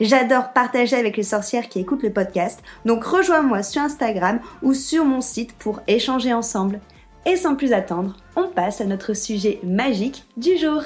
J'adore partager avec les sorcières qui écoutent le podcast, donc rejoins-moi sur Instagram ou sur mon site pour échanger ensemble. Et sans plus attendre, on passe à notre sujet magique du jour.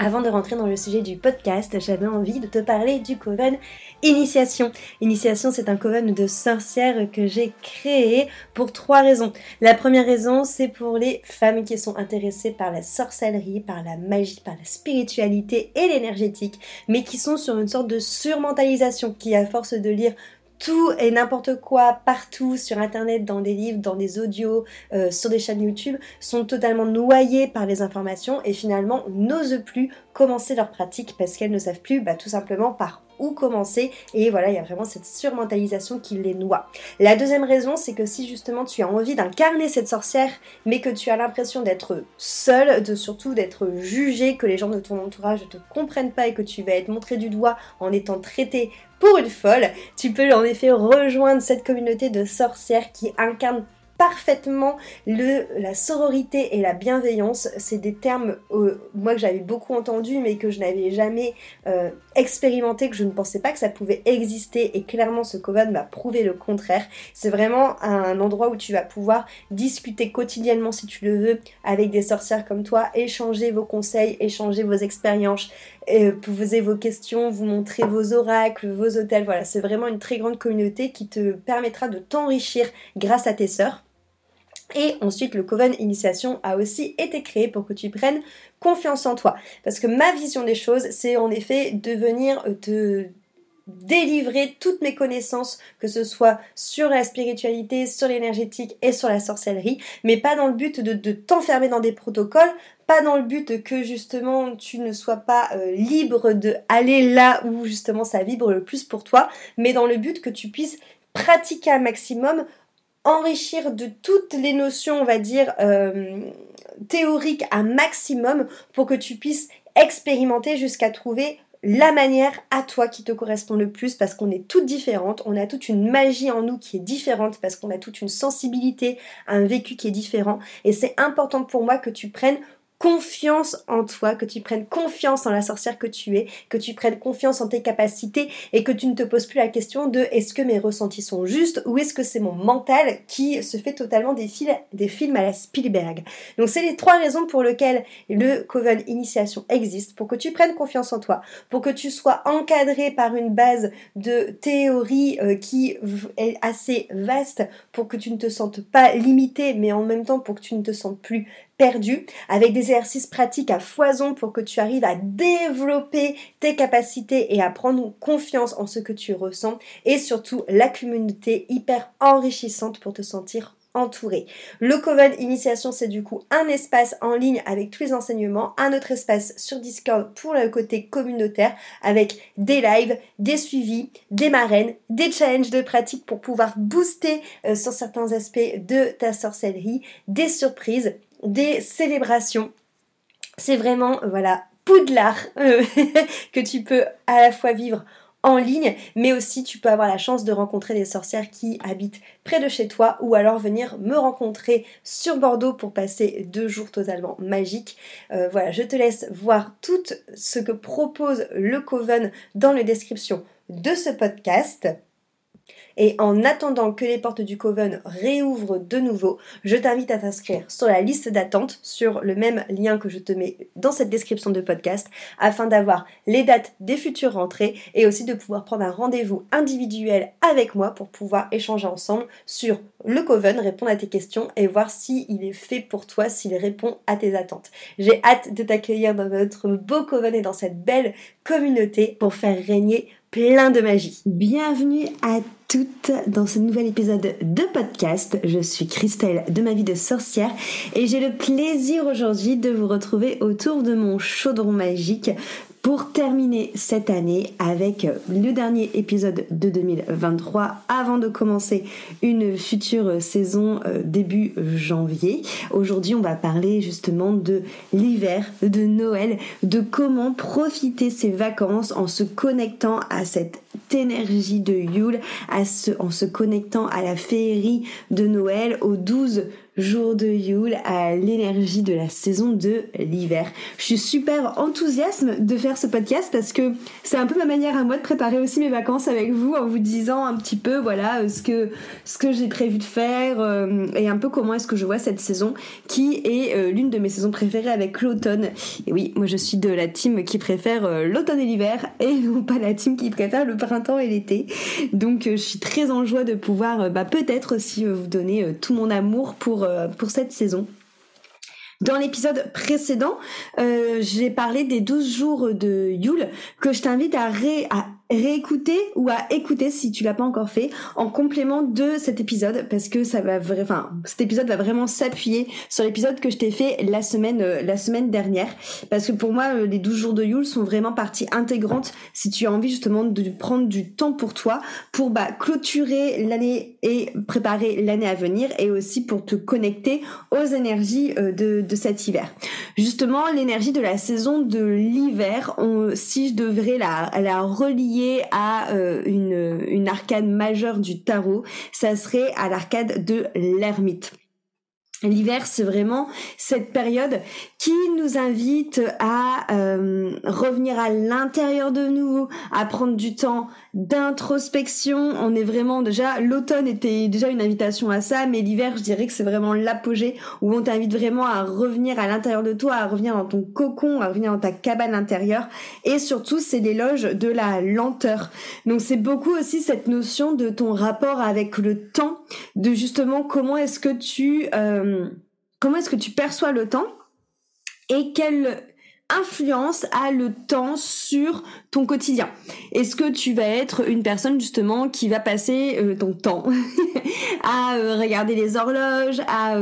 Avant de rentrer dans le sujet du podcast, j'avais envie de te parler du coven Initiation. Initiation, c'est un coven de sorcières que j'ai créé pour trois raisons. La première raison, c'est pour les femmes qui sont intéressées par la sorcellerie, par la magie, par la spiritualité et l'énergétique, mais qui sont sur une sorte de surmentalisation qui, à force de lire tout et n'importe quoi partout sur internet, dans des livres, dans des audios, euh, sur des chaînes YouTube, sont totalement noyées par les informations et finalement n'osent plus commencer leur pratique parce qu'elles ne savent plus bah, tout simplement par où commencer et voilà il y a vraiment cette surmentalisation qui les noie. La deuxième raison c'est que si justement tu as envie d'incarner cette sorcière mais que tu as l'impression d'être seule, de surtout d'être jugée, que les gens de ton entourage ne te comprennent pas et que tu vas être montré du doigt en étant traité pour une folle, tu peux en effet rejoindre cette communauté de sorcières qui incarnent parfaitement le, la sororité et la bienveillance. C'est des termes, euh, moi, que j'avais beaucoup entendu, mais que je n'avais jamais euh, expérimenté, que je ne pensais pas que ça pouvait exister. Et clairement, ce coven m'a prouvé le contraire. C'est vraiment un endroit où tu vas pouvoir discuter quotidiennement, si tu le veux, avec des sorcières comme toi, échanger vos conseils, échanger vos expériences, euh, poser vos questions, vous montrer vos oracles, vos hôtels. Voilà, c'est vraiment une très grande communauté qui te permettra de t'enrichir grâce à tes sœurs. Et ensuite, le Coven Initiation a aussi été créé pour que tu prennes confiance en toi. Parce que ma vision des choses, c'est en effet de venir te délivrer toutes mes connaissances, que ce soit sur la spiritualité, sur l'énergétique et sur la sorcellerie, mais pas dans le but de, t'enfermer dans des protocoles, pas dans le but que justement tu ne sois pas euh, libre de aller là où justement ça vibre le plus pour toi, mais dans le but que tu puisses pratiquer un maximum enrichir de toutes les notions, on va dire, euh, théoriques un maximum pour que tu puisses expérimenter jusqu'à trouver la manière à toi qui te correspond le plus parce qu'on est toutes différentes, on a toute une magie en nous qui est différente parce qu'on a toute une sensibilité, un vécu qui est différent. Et c'est important pour moi que tu prennes confiance en toi, que tu prennes confiance en la sorcière que tu es, que tu prennes confiance en tes capacités et que tu ne te poses plus la question de est-ce que mes ressentis sont justes ou est-ce que c'est mon mental qui se fait totalement des, des films à la Spielberg. Donc c'est les trois raisons pour lesquelles le Coven Initiation existe, pour que tu prennes confiance en toi, pour que tu sois encadré par une base de théorie euh, qui est assez vaste, pour que tu ne te sentes pas limité, mais en même temps pour que tu ne te sentes plus perdu, avec des exercices pratiques à foison pour que tu arrives à développer tes capacités et à prendre confiance en ce que tu ressens, et surtout la communauté hyper enrichissante pour te sentir entouré. Le Coven Initiation, c'est du coup un espace en ligne avec tous les enseignements, un autre espace sur Discord pour le côté communautaire avec des lives, des suivis, des marraines, des challenges de pratique pour pouvoir booster euh, sur certains aspects de ta sorcellerie, des surprises des célébrations. C'est vraiment, voilà, poudlard euh, que tu peux à la fois vivre en ligne, mais aussi tu peux avoir la chance de rencontrer des sorcières qui habitent près de chez toi ou alors venir me rencontrer sur Bordeaux pour passer deux jours totalement magiques. Euh, voilà, je te laisse voir tout ce que propose le Coven dans la description de ce podcast. Et en attendant que les portes du Coven réouvrent de nouveau, je t'invite à t'inscrire sur la liste d'attente sur le même lien que je te mets dans cette description de podcast afin d'avoir les dates des futures rentrées et aussi de pouvoir prendre un rendez-vous individuel avec moi pour pouvoir échanger ensemble sur le Coven, répondre à tes questions et voir s'il est fait pour toi, s'il répond à tes attentes. J'ai hâte de t'accueillir dans notre beau Coven et dans cette belle communauté pour faire régner plein de magie. Bienvenue à toutes dans ce nouvel épisode de podcast. Je suis Christelle de ma vie de sorcière et j'ai le plaisir aujourd'hui de vous retrouver autour de mon chaudron magique pour terminer cette année avec le dernier épisode de 2023 avant de commencer une future saison euh, début janvier. Aujourd'hui, on va parler justement de l'hiver, de Noël, de comment profiter ses vacances en se connectant à cette énergie de Yule, en se connectant à la féerie de Noël, aux 12 jour de Yule, à l'énergie de la saison de l'hiver. Je suis super enthousiaste de faire ce podcast parce que c'est un peu ma manière à moi de préparer aussi mes vacances avec vous en vous disant un petit peu voilà ce que ce que j'ai prévu de faire euh, et un peu comment est-ce que je vois cette saison qui est euh, l'une de mes saisons préférées avec l'automne. Et oui, moi je suis de la team qui préfère euh, l'automne et l'hiver et non pas la team qui préfère le printemps et l'été. Donc je suis très en joie de pouvoir bah, peut-être aussi vous donner tout mon amour pour euh, pour cette saison. Dans l'épisode précédent, euh, j'ai parlé des 12 jours de Yule que je t'invite à, ré, réécouter ou à écouter si tu l'as pas encore fait en complément de cet épisode parce que ça va enfin cet épisode va vraiment s'appuyer sur l'épisode que je t'ai fait la semaine euh, la semaine dernière parce que pour moi euh, les 12 jours de Yule sont vraiment partie intégrante si tu as envie justement de prendre du temps pour toi pour bah clôturer l'année et préparer l'année à venir et aussi pour te connecter aux énergies euh, de, de cet hiver. Justement l'énergie de la saison de l'hiver si je devrais la la relier à euh, une, une arcade majeure du tarot, ça serait à l'arcade de l'ermite. L'hiver, c'est vraiment cette période qui nous invite à euh, revenir à l'intérieur de nous, à prendre du temps d'introspection. On est vraiment déjà, l'automne était déjà une invitation à ça, mais l'hiver, je dirais que c'est vraiment l'apogée où on t'invite vraiment à revenir à l'intérieur de toi, à revenir dans ton cocon, à revenir dans ta cabane intérieure. Et surtout, c'est l'éloge de la lenteur. Donc c'est beaucoup aussi cette notion de ton rapport avec le temps, de justement comment est-ce que tu... Euh, euh, comment est-ce que tu perçois le temps et quelle influence a le temps sur ton quotidien? Est-ce que tu vas être une personne justement qui va passer euh, ton temps à euh, regarder les horloges, à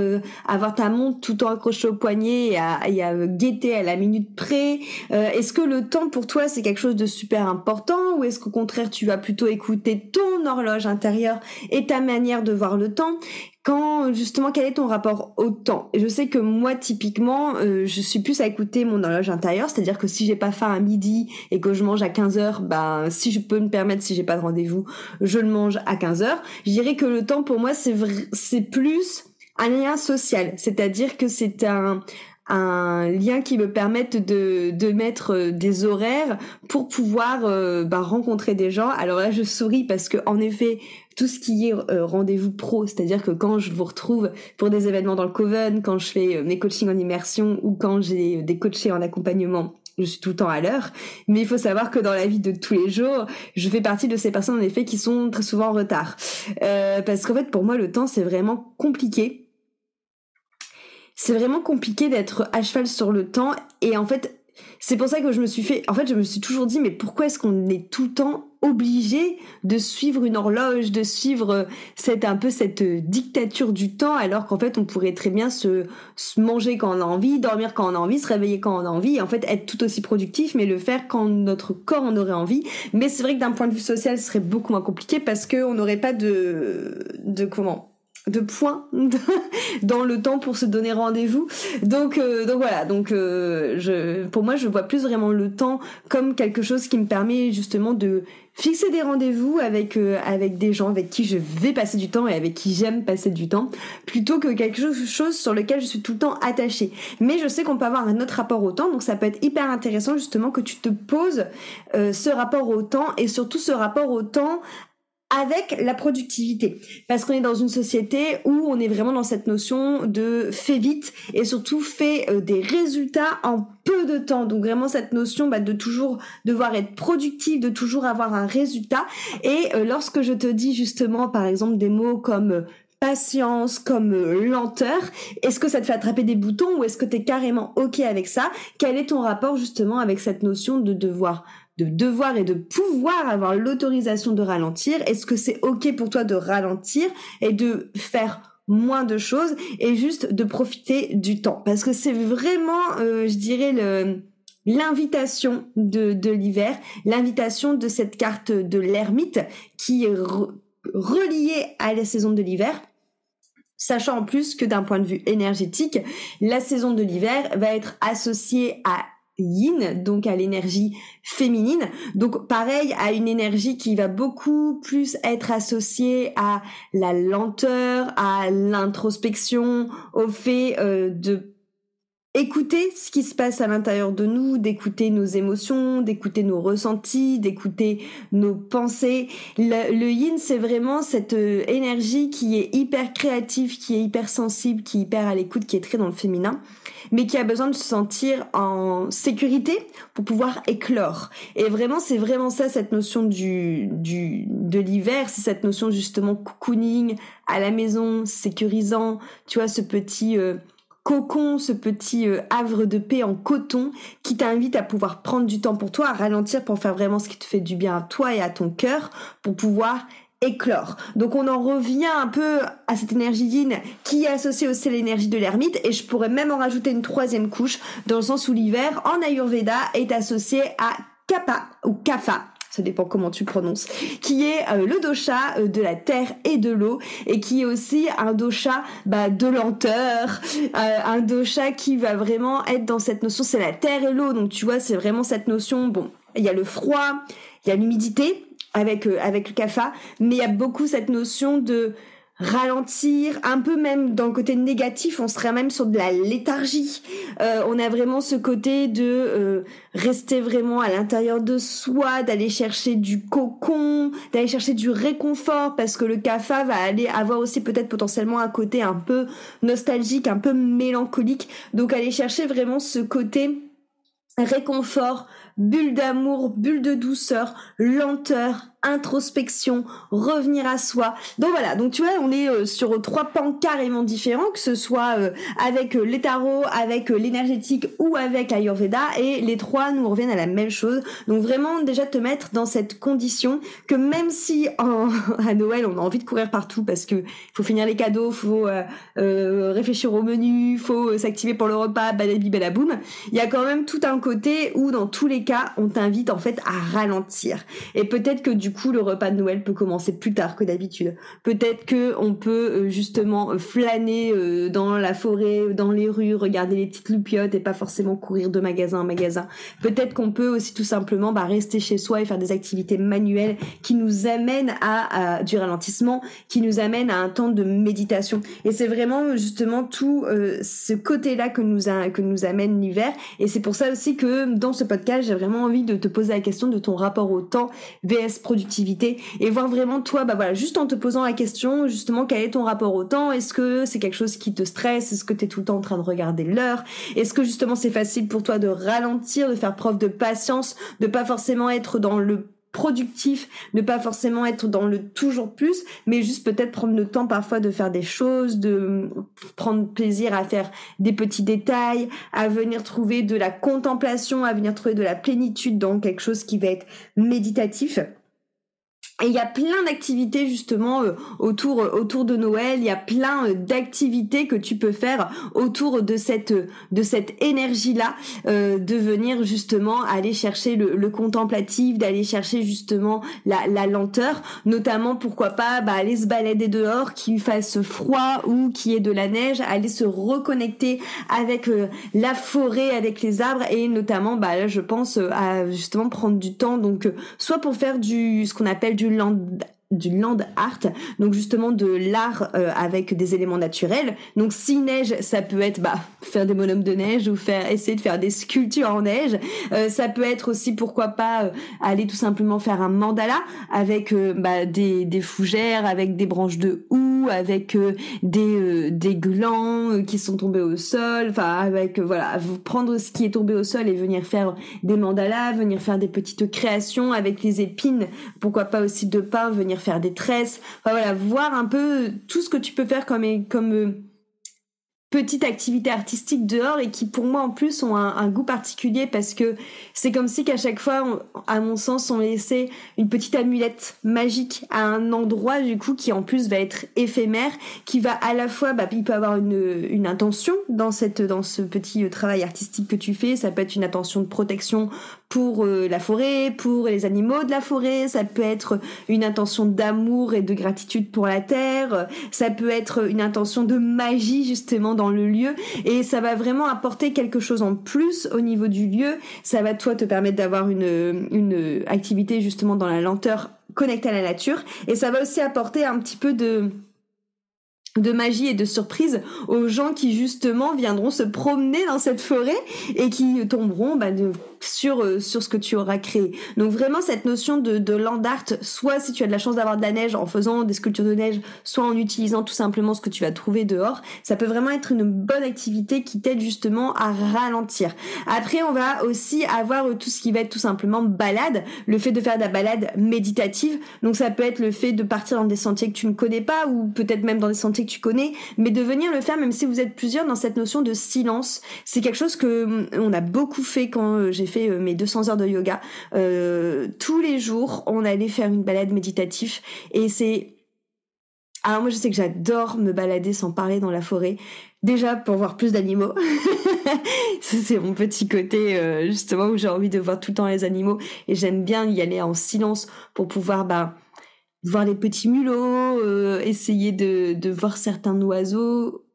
avoir ta montre tout temps accrochée au poignet et à, et à guetter à la minute près? Est-ce que le temps pour toi c'est quelque chose de super important ou est-ce qu'au contraire tu vas plutôt écouter ton horloge intérieure et ta manière de voir le temps? Quand justement quel est ton rapport au temps? Je sais que moi typiquement euh, je suis plus à écouter mon horloge intérieure, c'est-à-dire que si j'ai pas faim à midi et que je mange à 15 heures, ben si je peux me permettre si j'ai pas de rendez-vous, je le mange à 15 heures. Je dirais que le temps pour moi c'est c'est plus un lien social, c'est-à-dire que c'est un un lien qui me permette de, de mettre euh, des horaires pour pouvoir euh, bah, rencontrer des gens. Alors là, je souris parce que en effet, tout ce qui est euh, rendez-vous pro, c'est-à-dire que quand je vous retrouve pour des événements dans le Coven, quand je fais mes coachings en immersion ou quand j'ai des coachés en accompagnement, je suis tout le temps à l'heure. Mais il faut savoir que dans la vie de tous les jours, je fais partie de ces personnes en effet qui sont très souvent en retard. Euh, parce qu'en fait, pour moi, le temps, c'est vraiment compliqué c'est vraiment compliqué d'être à cheval sur le temps. Et en fait c'est pour ça que je me suis fait en fait je me suis toujours dit mais pourquoi est-ce qu'on est tout le temps obligé de suivre une horloge de suivre euh, cette un peu cette euh, dictature du temps alors qu'en fait on pourrait très bien se, se, manger quand on a envie dormir quand on a envie se réveiller quand on a envie et en fait être tout aussi productif mais le faire quand notre corps en aurait envie. Mais c'est vrai que d'un point de vue social ce serait beaucoup moins compliqué parce que on n'aurait pas de de comment de points dans le temps pour se donner rendez-vous. Donc euh, donc voilà, donc euh, pour moi je vois plus vraiment le temps comme quelque chose qui me permet justement de fixer des rendez-vous avec euh, avec des gens avec qui je vais passer du temps et avec qui j'aime passer du temps plutôt que quelque chose sur lequel je suis tout le temps attachée. Mais je sais qu'on peut avoir un autre rapport au temps donc ça peut être hyper intéressant justement que tu te poses ce rapport au temps et surtout ce rapport au temps avec la productivité. Parce qu'on est dans une société où on est vraiment dans cette notion de fait vite et surtout fait euh, des résultats en peu de temps. Donc vraiment cette notion bah, de toujours devoir être productif, de toujours avoir un résultat. Et euh, lorsque je te dis justement par exemple des mots comme euh, patience, comme lenteur, est-ce que ça te fait attraper des boutons ou est-ce que tu es carrément OK avec ça? Quel est ton rapport justement avec cette notion de devoir de devoir et de pouvoir avoir l'autorisation de ralentir. Est-ce que c'est OK pour toi de ralentir et de faire moins de choses et juste de profiter du temps? Parce que c'est vraiment, euh, je dirais, l'invitation de, de l'hiver, l'invitation de cette carte de l'ermite qui est reliée à la saison de l'hiver. Sachant en plus que d'un point de vue énergétique, la saison de l'hiver va être associée à yin, donc à l'énergie féminine. Donc pareil, à une énergie qui va beaucoup plus être associée à la lenteur, à l'introspection, au fait euh, de écouter ce qui se passe à l'intérieur de nous, d'écouter nos émotions, d'écouter nos ressentis, d'écouter nos pensées. Le, le yin, c'est vraiment cette euh, énergie qui est hyper créative, qui est hyper sensible, qui est hyper à l'écoute, qui est très dans le féminin mais qui a besoin de se sentir en sécurité pour pouvoir éclore. Et vraiment, c'est vraiment ça, cette notion du, du, de l'hiver, c'est cette notion justement cocooning à la maison, sécurisant, tu vois, ce petit, euh, cocon, ce petit euh, havre de paix en coton qui t'invite à pouvoir prendre du temps pour toi, à ralentir pour faire vraiment ce qui te fait du bien à toi et à ton cœur, pour pouvoir éclore. Donc on en revient un peu à cette énergie yin qui est associée aussi à l'énergie de l'ermite. Et je pourrais même en rajouter une troisième couche dans le sens où l'hiver en Ayurveda est associé à Kapha ou Kapha. Ça dépend comment tu prononces, qui est euh, le dosha euh, de la terre et de l'eau, et qui est aussi un dosha bah, de lenteur, euh, un dosha qui va vraiment être dans cette notion, c'est la terre et l'eau, donc tu vois, c'est vraiment cette notion, bon, il y a le froid, il y a l'humidité, avec euh, avec le CAFA, mais il y a beaucoup cette notion de ralentir, un peu même dans le côté négatif, on serait même sur de la léthargie. Euh, on a vraiment ce côté de euh, rester vraiment à l'intérieur de soi, d'aller chercher du cocon, d'aller chercher du réconfort, parce que le CAFA va aller avoir aussi peut-être potentiellement un côté un peu nostalgique, un peu mélancolique. Donc aller chercher vraiment ce côté réconfort, bulle d'amour, bulle de douceur, lenteur, introspection, revenir à soi. Donc voilà, donc tu vois, on est euh, sur trois pans carrément différents, que ce soit euh, avec euh, les tarots, avec l'énergétique ou avec l'Ayurveda, et les trois nous reviennent à la même chose. Donc vraiment déjà te mettre dans cette condition que même si à Noël on a envie de courir partout parce que faut finir les cadeaux, faut réfléchir au menu, faut s'activer pour le repas, balabi balaboum, il y a quand même tout un côté où dans tous les cas on t'invite en fait à ralentir. Et peut-être que coup le repas de Noël peut commencer plus tard que d'habitude. Peut-être que on peut euh, justement euh, flâner euh, dans la forêt, dans les rues, regarder les petites loupiottes et pas forcément courir de magasin en magasin. Peut-être qu'on peut aussi tout simplement bah, rester chez soi et faire des activités manuelles qui nous amènent à, du ralentissement, qui nous amènent à un temps de méditation. Et c'est vraiment justement tout ce côté-là que nous que nous amène l'hiver. Et c'est pour ça aussi que dans ce podcast, j'ai vraiment envie de te poser la question de ton rapport au temps vs produit et voir vraiment toi, bah voilà, juste en te posant la question, justement, quel est ton rapport au temps? Est-ce que c'est quelque chose qui te stresse? Est-ce que tu es tout le temps en train de regarder l'heure? Est-ce que justement c'est facile pour toi de ralentir, de faire preuve de patience, de pas forcément être dans le productif, ne pas forcément être dans le toujours plus, mais juste peut-être prendre le temps parfois de faire des choses, de prendre plaisir à faire des petits détails, à venir trouver de la contemplation, à venir trouver de la plénitude dans quelque chose qui va être méditatif? Et il y a plein d'activités justement euh, autour euh, autour de Noël. Il y a plein euh, d'activités que tu peux faire autour de cette de cette énergie là, de venir justement aller chercher le, contemplatif, d'aller chercher justement la, la lenteur, notamment pourquoi pas bah, aller se balader dehors, qu'il fasse froid ou qu'il y ait de la neige, aller se reconnecter avec la forêt, avec les arbres. Et notamment bah là je pense à justement prendre du temps. Donc soit pour faire du ce qu'on appelle du land du land art, donc justement de l'art euh, avec des éléments naturels. Donc si neige, ça peut être bah, faire des bonhommes de neige ou faire essayer de faire des sculptures en neige. Euh, ça peut être aussi pourquoi pas euh, aller tout simplement faire un mandala avec bah, des, des fougères, avec des branches de houx, avec des des glands qui sont tombés au sol. Enfin avec voilà prendre ce qui est tombé au sol et venir faire des mandalas, venir faire des petites créations avec les épines. Pourquoi pas aussi de pain, venir faire des tresses, voilà, voir un peu tout ce que tu peux faire comme comme euh, petite activité artistique dehors et qui pour moi en plus ont un, goût particulier parce que c'est comme si qu'à chaque fois, à mon sens, on laissait une petite amulette magique à un endroit du coup qui en plus va être éphémère, qui va à la fois, bah, il peut avoir une, une intention dans cette dans ce petit euh, travail artistique que tu fais, ça peut être une intention de protection pour euh, la forêt, pour les animaux de la forêt, ça peut être une intention d'amour et de gratitude pour la terre, ça peut être une intention de magie justement dans le lieu. Et ça va vraiment apporter quelque chose en plus au niveau du lieu, ça va toi te permettre d'avoir une une activité justement dans la lenteur connectée à la nature. Et ça va aussi apporter un petit peu de de magie et de surprise aux gens qui justement viendront se promener dans cette forêt et qui tomberont bah, de, sur euh, sur ce que tu auras créé. Donc vraiment cette notion de, de land art, soit si tu as de la chance d'avoir de la neige en faisant des sculptures de neige, soit en utilisant tout simplement ce que tu vas trouver dehors, ça peut vraiment être une bonne activité qui t'aide justement à ralentir. Après on va aussi avoir tout ce qui va être tout simplement balade, le fait de faire de la balade méditative. Donc ça peut être le fait de partir dans des sentiers que tu ne connais pas ou peut-être même dans des sentiers que tu connais, mais de venir le faire même si vous êtes plusieurs dans cette notion de silence. C'est quelque chose que hum, on a beaucoup fait quand euh, j'ai fait euh, mes 200 heures de yoga. Euh, tous les jours, on allait faire une balade méditative et c'est alors moi je sais que j'adore me balader sans parler dans la forêt. Déjà pour voir plus d'animaux. c'est mon petit côté euh, justement où j'ai envie de voir tout le temps les animaux et j'aime bien y aller en silence pour pouvoir bah voir les petits mulots, essayer de voir certains oiseaux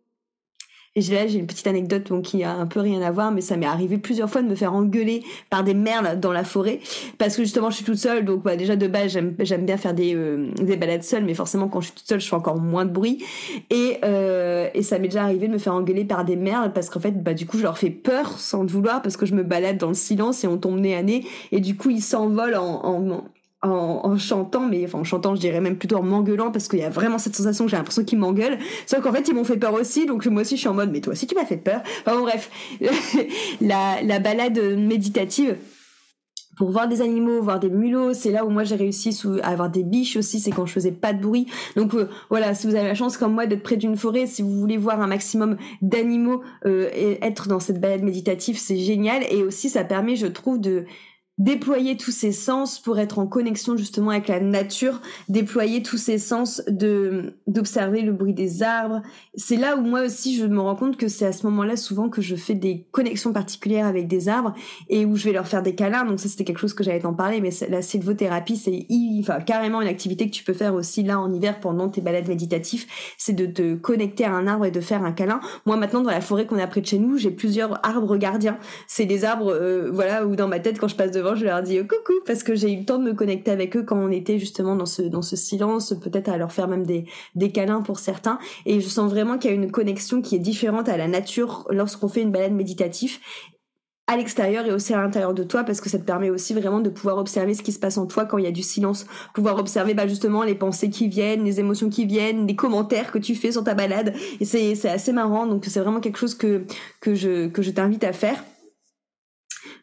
et là, j'ai une petite anecdote donc, qui a un peu rien à voir, mais ça m'est arrivé plusieurs fois de me faire engueuler par des merles dans la forêt, parce que justement, je suis toute seule, donc bah, déjà de base, j'aime bien faire des euh, des balades seule, mais forcément, quand je suis toute seule, je fais encore moins de bruit. Et euh, et ça m'est déjà arrivé de me faire engueuler par des merles, parce qu'en fait, bah du coup, je leur fais peur sans le vouloir, parce que je me balade dans le silence et on tombe nez à nez, et du coup, ils s'envolent en, en en, chantant, mais enfin en chantant, je dirais même plutôt en m'engueulant parce qu'il y a vraiment cette sensation que j'ai l'impression qu'ils m'engueulent. Sauf qu'en fait, ils m'ont fait peur aussi, donc moi aussi je suis en mode, mais toi aussi tu m'as fait peur. Enfin bon, bref, la, la balade méditative pour voir des animaux, voir des mulots, c'est là où moi j'ai réussi à avoir des biches aussi, c'est quand je faisais pas de bruit. Donc euh, voilà, si vous avez la chance comme moi d'être près d'une forêt, si vous voulez voir un maximum d'animaux euh, et être dans cette balade méditative, c'est génial et aussi ça permet, je trouve, de déployer tous ses sens pour être en connexion justement avec la nature, déployer tous ses sens de d'observer le bruit des arbres. C'est là où moi aussi je me rends compte que c'est à ce moment-là souvent que je fais des connexions particulières avec des arbres et où je vais leur faire des câlins. Donc ça c'était quelque chose que j'allais t'en parler, mais la sylvothérapie c'est enfin carrément une activité que tu peux faire aussi là en hiver pendant tes balades méditatives, c'est de te connecter à un arbre et de faire un câlin. Moi maintenant dans la forêt qu'on a près de chez nous, j'ai plusieurs arbres gardiens. C'est des arbres euh, voilà où dans ma tête quand je passe devant je leur dis coucou parce que j'ai eu le temps de me connecter avec eux quand on était justement dans ce dans ce silence, peut-être à leur faire même des des câlins pour certains. Et je sens vraiment qu'il y a une connexion qui est différente à la nature lorsqu'on fait une balade méditative à l'extérieur et aussi à l'intérieur de toi parce que ça te permet aussi vraiment de pouvoir observer ce qui se passe en toi quand il y a du silence, pouvoir observer bah justement les pensées qui viennent, les émotions qui viennent, les commentaires que tu fais sur ta balade. Et c'est c'est assez marrant. Donc c'est vraiment quelque chose que que je que je t'invite à faire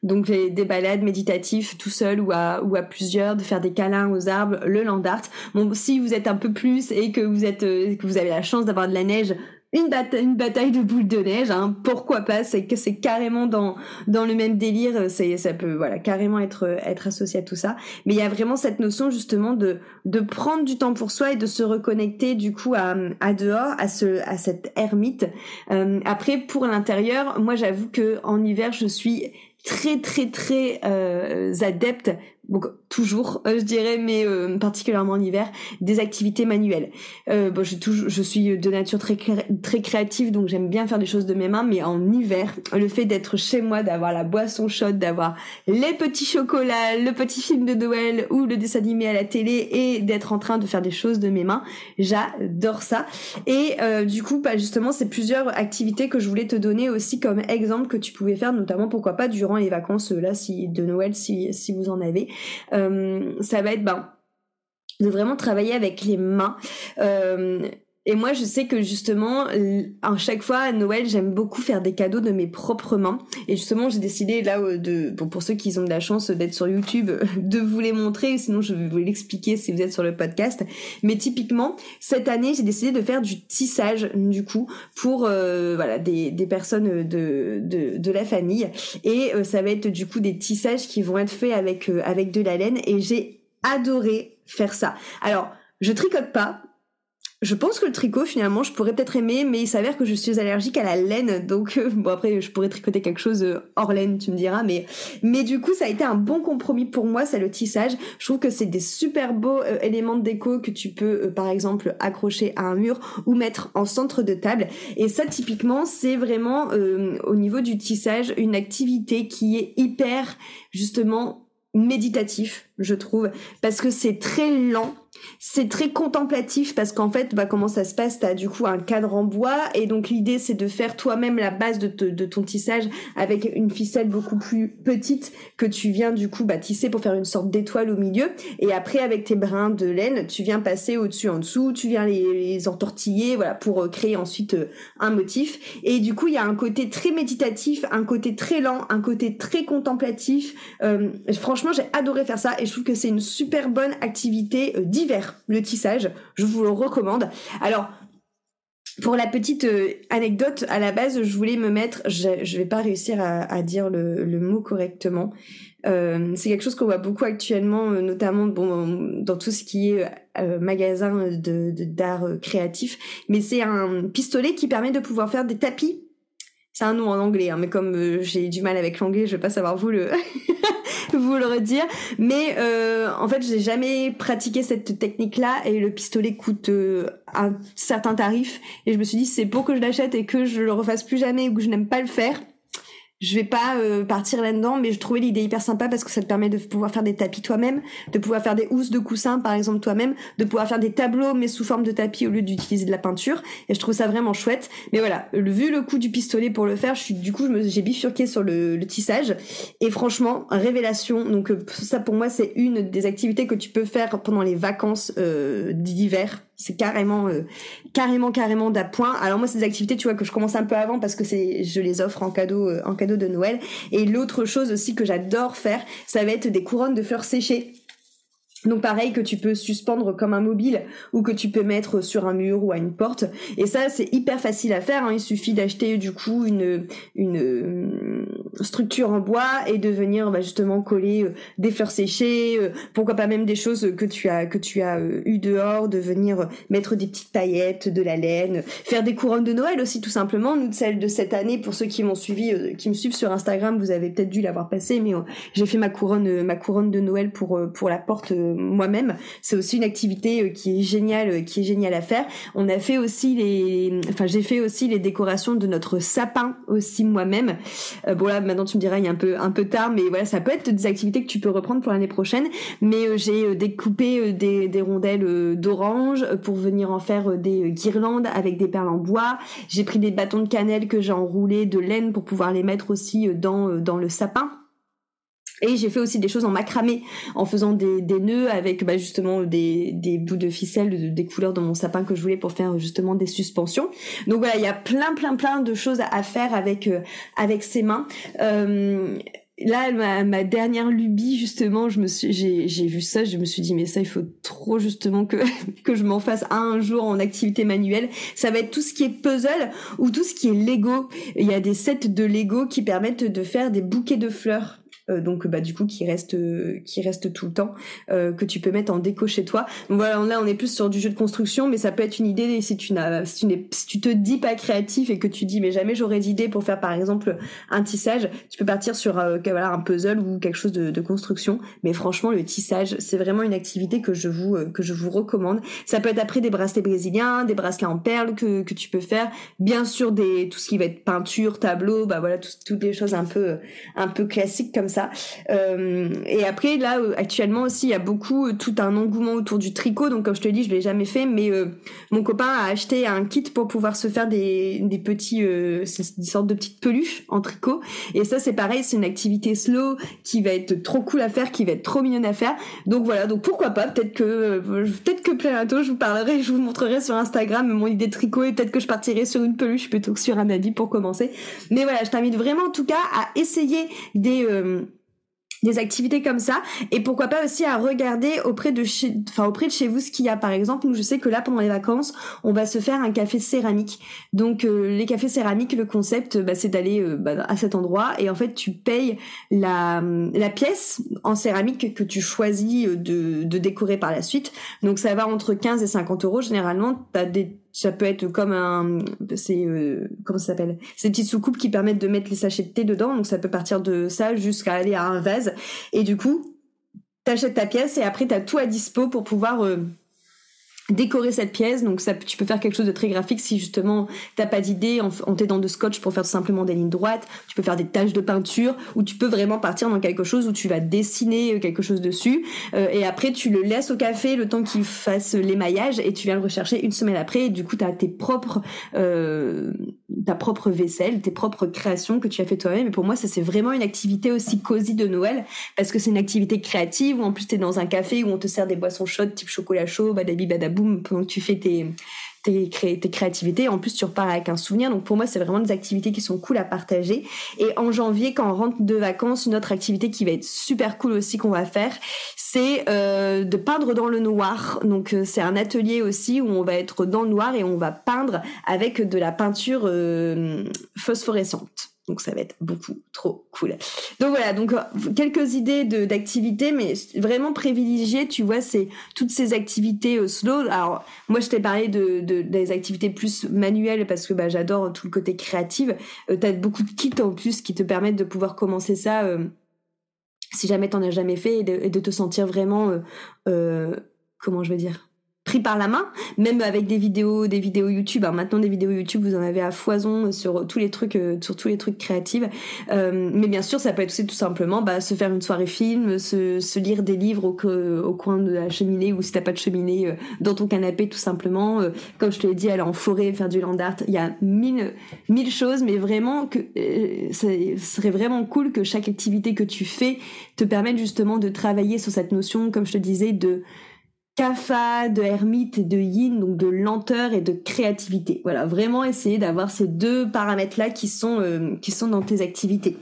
donc des balades méditatives tout seul ou à ou à plusieurs, de faire des câlins aux arbres, le land art. Bon, si vous êtes un peu plus et que vous êtes euh, que vous avez la chance d'avoir de la neige, une, bataille, une bataille de boules de neige, hein, pourquoi pas? C'est que c'est carrément dans dans le même délire. C'est ça peut voilà carrément être être associé à tout ça. Mais il y a vraiment cette notion justement de de prendre du temps pour soi et de se reconnecter du coup à à dehors, à ce à cette ermite. Euh, après pour l'intérieur, moi j'avoue que en hiver je suis très très très euh, adepte donc toujours, euh, je dirais, mais euh, particulièrement en hiver, des activités manuelles. Euh, bon, je, suis de nature très très créative, donc j'aime bien faire des choses de mes mains, mais en hiver, le fait d'être chez moi, d'avoir la boisson chaude, d'avoir les petits chocolats, le petit film de Noël ou le dessin animé à la télé, et d'être en train de faire des choses de mes mains, j'adore ça. Et du coup, bah, justement, c'est plusieurs activités que je voulais te donner aussi comme exemple que tu pouvais faire, notamment pourquoi pas durant les vacances là, si de Noël, si si vous en avez. Euh, ça va être ben, de vraiment travailler avec les mains. Euh, et moi, je sais que justement, à chaque fois à Noël, j'aime beaucoup faire des cadeaux de mes propres mains. Et justement, j'ai décidé là euh, de, pour ceux qui ont de la chance d'être sur YouTube, de vous les montrer. Sinon, je vais vous l'expliquer si vous êtes sur le podcast. Mais typiquement, cette année, j'ai décidé de faire du tissage du coup pour voilà des, des personnes de, de, de la famille. Et ça va être du coup des tissages qui vont être faits avec avec de la laine. Et j'ai adoré faire ça. Alors, je tricote pas. Je pense que le tricot, finalement, je pourrais peut-être aimer, mais il s'avère que je suis allergique à la laine, donc euh, bon après, je pourrais tricoter quelque chose euh, hors laine, tu me diras, mais mais du coup, ça a été un bon compromis pour moi, c'est le tissage. Je trouve que c'est des super beaux euh, éléments de déco que tu peux, par exemple, accrocher à un mur ou mettre en centre de table. Et ça, typiquement, c'est vraiment au niveau du tissage une activité qui est hyper justement méditatif, je trouve, parce que c'est très lent c'est très contemplatif parce qu'en fait, bah, comment ça se passe? T'as du coup un cadre en bois et donc l'idée c'est de faire toi-même la base de, ton tissage avec une ficelle beaucoup plus petite que tu viens du coup bah, tisser pour faire une sorte d'étoile au milieu. Et après avec tes brins de laine, tu viens passer au-dessus, en dessous, tu viens les, entortiller, voilà, pour euh, créer ensuite euh, un motif. Et du coup, il y a un côté très méditatif, un côté très lent, un côté très contemplatif. Euh, franchement, j'ai adoré faire ça et je trouve que c'est une super bonne activité le tissage. Je vous le recommande. Alors, pour la petite euh, anecdote, à la base, je voulais me mettre, je, vais pas réussir à, dire le, mot correctement. Euh, c'est quelque chose qu'on voit beaucoup actuellement, euh, notamment dans tout ce qui est magasin d'art créatif. Mais c'est un pistolet qui permet de pouvoir faire des tapis c'est un nom en anglais, hein, mais comme euh, j'ai du mal avec l'anglais, je vais pas savoir vous le vous le redire. Mais euh, en fait, j'ai jamais pratiqué cette technique-là et le pistolet coûte euh, un certain tarif. Et je me suis dit, c'est pour que je l'achète et que je le refasse plus jamais ou que je n'aime pas le faire je vais pas euh, partir là-dedans, mais je trouvais l'idée hyper sympa parce que ça te permet de pouvoir faire des tapis toi-même, de pouvoir faire des housses de coussins par exemple toi-même, de pouvoir faire des tableaux mais sous forme de tapis au lieu d'utiliser de la peinture. Et je trouve ça vraiment chouette. Mais voilà, vu le coup du pistolet pour le faire, je suis du coup j'ai bifurqué sur le, tissage et franchement révélation. Donc euh, ça pour moi c'est une des activités que tu peux faire pendant les vacances euh, d'hiver c'est carrément euh, carrément carrément d'appoint. Alors moi c'est des activités tu vois que je commence un peu avant parce que c'est je les offre en cadeau euh, en cadeau de Noël et l'autre chose aussi que j'adore faire, ça va être des couronnes de fleurs séchées. Donc pareil que tu peux suspendre comme un mobile ou que tu peux mettre sur un mur ou à une porte. Et ça c'est hyper facile à faire. Hein. Il suffit d'acheter du coup une une structure en bois et de venir bah, justement coller euh, des fleurs séchées. Euh, pourquoi pas même des choses que tu as que tu as euh, eu dehors, de venir mettre des petites paillettes, de la laine, faire des couronnes de Noël aussi tout simplement. Nous celle de cette année pour ceux qui m'ont suivi, qui me suivent sur Instagram, vous avez peut-être dû l'avoir passé, mais j'ai fait ma couronne ma couronne de Noël pour pour la porte moi-même. C'est aussi une activité euh, qui est géniale, euh, qui est géniale à faire. On a fait aussi les, enfin j'ai fait aussi les décorations de notre sapin aussi moi-même. Euh, bon là maintenant tu me diras il y a un peu un peu tard, mais voilà ça peut être des activités que tu peux reprendre pour l'année prochaine. Mais j'ai découpé des, des rondelles d'orange pour venir en faire des guirlandes avec des perles en bois. J'ai pris des bâtons de cannelle que j'ai enroulés de laine pour pouvoir les mettre aussi dans dans le sapin et j'ai fait aussi des choses en macramé, en faisant des, des nœuds avec bah, justement des, des bouts de ficelle, des couleurs dans mon sapin que je voulais pour faire justement des suspensions. Donc voilà, il y a plein plein plein de choses à faire avec euh, avec ses mains. Euh, là, ma, ma, dernière lubie justement, je me suis, j'ai, vu ça, je me suis dit mais ça, il faut trop justement que que je m'en fasse un jour en activité manuelle. Ça va être tout ce qui est puzzle ou tout ce qui est Lego. Il y a des sets de Lego qui permettent de faire des bouquets de fleurs donc bah du coup qui reste qui reste tout le temps, que tu peux mettre en déco chez toi. voilà, là on est plus sur du jeu de construction, mais ça peut être une idée si tu n'as si tu, si tu te dis pas créatif et que tu dis mais jamais j'aurais d'idée pour faire par exemple un tissage, tu peux partir sur voilà un puzzle ou quelque chose de, de construction. Mais franchement le tissage c'est vraiment une activité que je vous que je vous recommande. Ça peut être après des bracelets brésiliens, des bracelets en perles que, que tu peux faire. Bien sûr, des, tout ce qui va être peinture, tableau, bah voilà, toutes les choses un peu, un peu classiques comme ça. Euh, et après, là, euh, actuellement aussi, il y a beaucoup, euh, tout un engouement autour du tricot. Donc, comme je te dis, je l'ai jamais fait, mais mon copain a acheté un kit pour pouvoir se faire des, des petits, euh, des sortes de petites peluches en tricot. Et ça, c'est pareil, c'est une activité slow qui va être trop cool à faire, qui va être trop mignonne à faire. Donc voilà, donc pourquoi pas, peut-être que, peut-être que bientôt, je vous parlerai, je vous montrerai sur Instagram mon idée de tricot et peut-être que je partirai sur une peluche plutôt que sur un habit pour commencer. Mais voilà, je t'invite vraiment en tout cas à essayer des euh, des activités comme ça. Et pourquoi pas aussi à regarder auprès de chez enfin auprès de chez vous ce qu'il y a. Par exemple nous je sais que là pendant les vacances on va se faire un café céramique. Donc euh, les cafés céramiques le concept bah, c'est d'aller euh, bah, à cet endroit. Et en fait tu payes la la pièce en céramique que tu choisis de, de décorer par la suite. Donc ça va entre 15 et 50 euros généralement. T'as des ça peut être comme un c'est euh, comment ça s'appelle? Ces petites soucoupes qui permettent de mettre les sachets de thé dedans donc ça peut partir de ça jusqu'à aller à un vase. Et du coup t'achètes ta pièce et après t'as tout à dispo pour pouvoir euh, décorer cette pièce. Donc ça tu peux faire quelque chose de très graphique si justement t'as pas d'idée en, en t'aidant de scotch pour faire tout simplement des lignes droites. Tu peux faire des taches de peinture ou tu peux vraiment partir dans quelque chose où tu vas dessiner euh, quelque chose dessus. Euh, et après tu le laisses au café le temps qu'il fasse l'émaillage et tu viens le rechercher une semaine après. Et du coup t'as tes propres euh, ta propre vaisselle tes propres créations que tu as fait toi-même. Et pour moi ça c'est vraiment une activité aussi cosy de Noël parce que c'est une activité créative où en plus t'es dans un café où on te sert des boissons chaudes type chocolat chaud badabi badabou que tu fais tes créativités. En plus, tu repars avec un souvenir. Donc pour moi, c'est vraiment des activités qui sont cool à partager. Et en janvier, quand on rentre de vacances, une autre activité qui va être super cool aussi qu'on va faire, c'est euh, de peindre dans le noir. Donc euh, c'est un atelier aussi où on va être dans le noir et on va peindre avec de la peinture euh, phosphorescente. Donc ça va être beaucoup trop cool. Donc voilà, donc euh, quelques idées d'activités, mais vraiment privilégiées, tu vois, c'est toutes ces activités euh, slow. Alors moi je t'ai parlé de, de, des activités plus manuelles parce que bah, j'adore tout le côté créatif. Euh, T'as beaucoup de kits en plus qui te permettent de pouvoir commencer ça si jamais t'en as jamais fait et de, te sentir vraiment comment je vais dire pris par la main, même avec des vidéos, des vidéos YouTube. Maintenant, des vidéos YouTube, vous en avez à foison sur tous les trucs, euh, sur tous les trucs créatifs. Euh, mais bien sûr, ça peut être aussi tout simplement bah, se faire une soirée film, se, lire des livres au, coin de la cheminée ou si t'as pas de cheminée, euh, dans ton canapé tout simplement. comme je te l'ai dit, aller en forêt, faire du land art. Il y a mille, mille choses, mais vraiment que serait vraiment cool que chaque activité que tu fais te permette justement de travailler sur cette notion, comme je te disais, de Kapha, de ermite et de yin, donc de lenteur et de créativité. Voilà, vraiment essayer d'avoir ces deux paramètres-là qui sont euh, qui sont dans tes activités.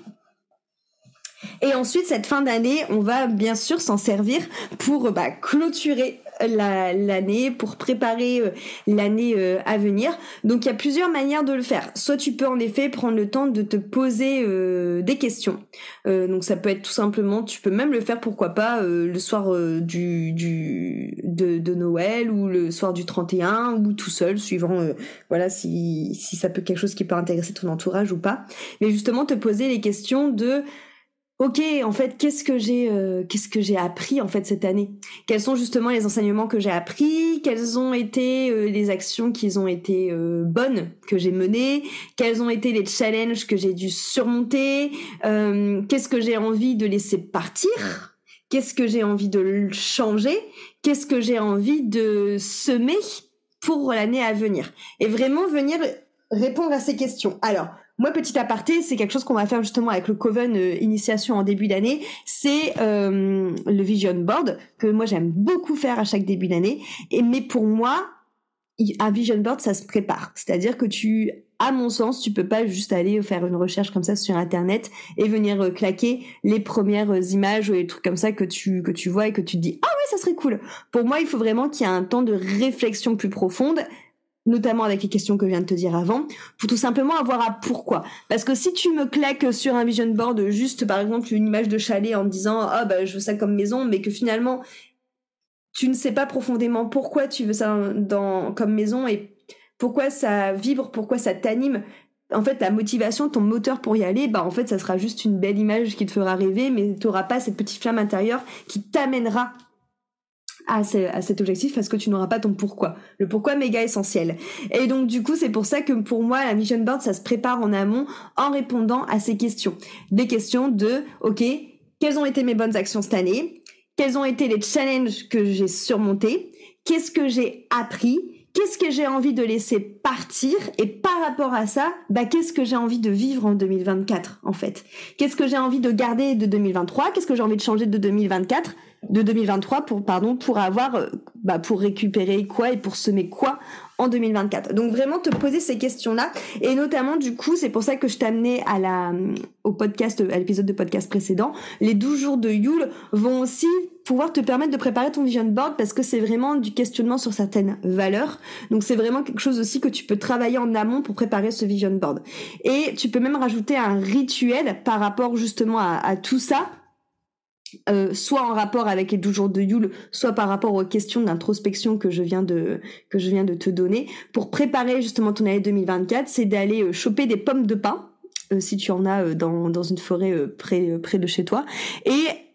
Et ensuite, cette fin d'année, on va bien sûr s'en servir pour bah, clôturer l'année, pour préparer euh, l'année euh, à venir. Donc il y a plusieurs manières de le faire. Soit tu peux en effet prendre le temps de te poser euh, des questions. donc ça peut être tout simplement, tu peux même le faire pourquoi pas le soir du, du de, de, Noël ou le soir du 31 ou tout seul, suivant voilà si, si ça peut quelque chose qui peut intéresser ton entourage ou pas. Mais justement te poser les questions de ok, en fait, qu'est-ce que j'ai, euh, qu'est-ce que j'ai appris en fait cette année? Quels sont justement les enseignements que j'ai appris? Quelles ont été euh, les actions qui ont été euh, bonnes que j'ai menées? Quels ont été les challenges que j'ai dû surmonter? Qu'est-ce que j'ai envie de laisser partir? Qu'est-ce que j'ai envie de changer? Qu'est-ce que j'ai envie de semer pour l'année à venir? Et vraiment venir répondre à ces questions. Alors, moi, petit aparté, c'est quelque chose qu'on va faire justement avec le Coven euh, Initiation en début d'année. C'est euh, le Vision Board que moi j'aime beaucoup faire à chaque début d'année. Et mais pour moi, un Vision Board, ça se prépare. C'est-à-dire que tu, à mon sens, tu peux pas juste aller faire une recherche comme ça sur Internet et venir euh, claquer les premières images ou les trucs comme ça que tu que tu vois et que tu te dis ah ouais ça serait cool. Pour moi, il faut vraiment qu'il y ait un temps de réflexion plus profonde notamment avec les questions que je viens de te dire avant, pour tout simplement avoir à pourquoi. Parce que si tu me claques sur un vision board juste par exemple une image de chalet en me disant ah bah je veux ça comme maison, mais que finalement tu ne sais pas profondément pourquoi tu veux ça dans comme maison et pourquoi ça vibre, pourquoi ça t'anime. En fait, ta motivation, ton moteur pour y aller, bah en fait, ça sera juste une belle image qui te fera rêver, mais tu n'auras pas cette petite flamme intérieure qui t'amènera à, à, cet objectif parce que tu n'auras pas ton pourquoi. Le pourquoi méga essentiel. Et donc du coup, c'est pour ça que pour moi, la vision board, ça se prépare en amont en répondant à ces questions. Des questions de, ok, quelles ont été mes bonnes actions cette année? Quels ont été les challenges que j'ai surmontés? Qu'est-ce que j'ai appris? Qu'est-ce que j'ai envie de laisser partir? Et par rapport à ça, bah, qu'est-ce que j'ai envie de vivre en 2024, en fait? Qu'est-ce que j'ai envie de garder de 2023 Qu'est-ce que j'ai envie de changer de 2024 de 2023 pour pardon pour avoir euh, bah, pour récupérer quoi et pour semer quoi en 2024. Donc vraiment te poser ces questions-là et notamment du coup, c'est pour ça que je amené à la au podcast à l'épisode de podcast précédent, les 12 jours de Yule vont aussi pouvoir te permettre de préparer ton vision board parce que c'est vraiment du questionnement sur certaines valeurs. Donc c'est vraiment quelque chose aussi que tu peux travailler en amont pour préparer ce vision board. Et tu peux même rajouter un rituel par rapport justement à, à tout ça euh, soit en rapport avec les 12 jours de Yule, soit par rapport aux questions d'introspection que je viens de que je viens de te donner, pour préparer justement ton année 2024, c'est d'aller euh, choper des pommes de pin, euh, si tu en as dans, dans une forêt près près de chez toi, et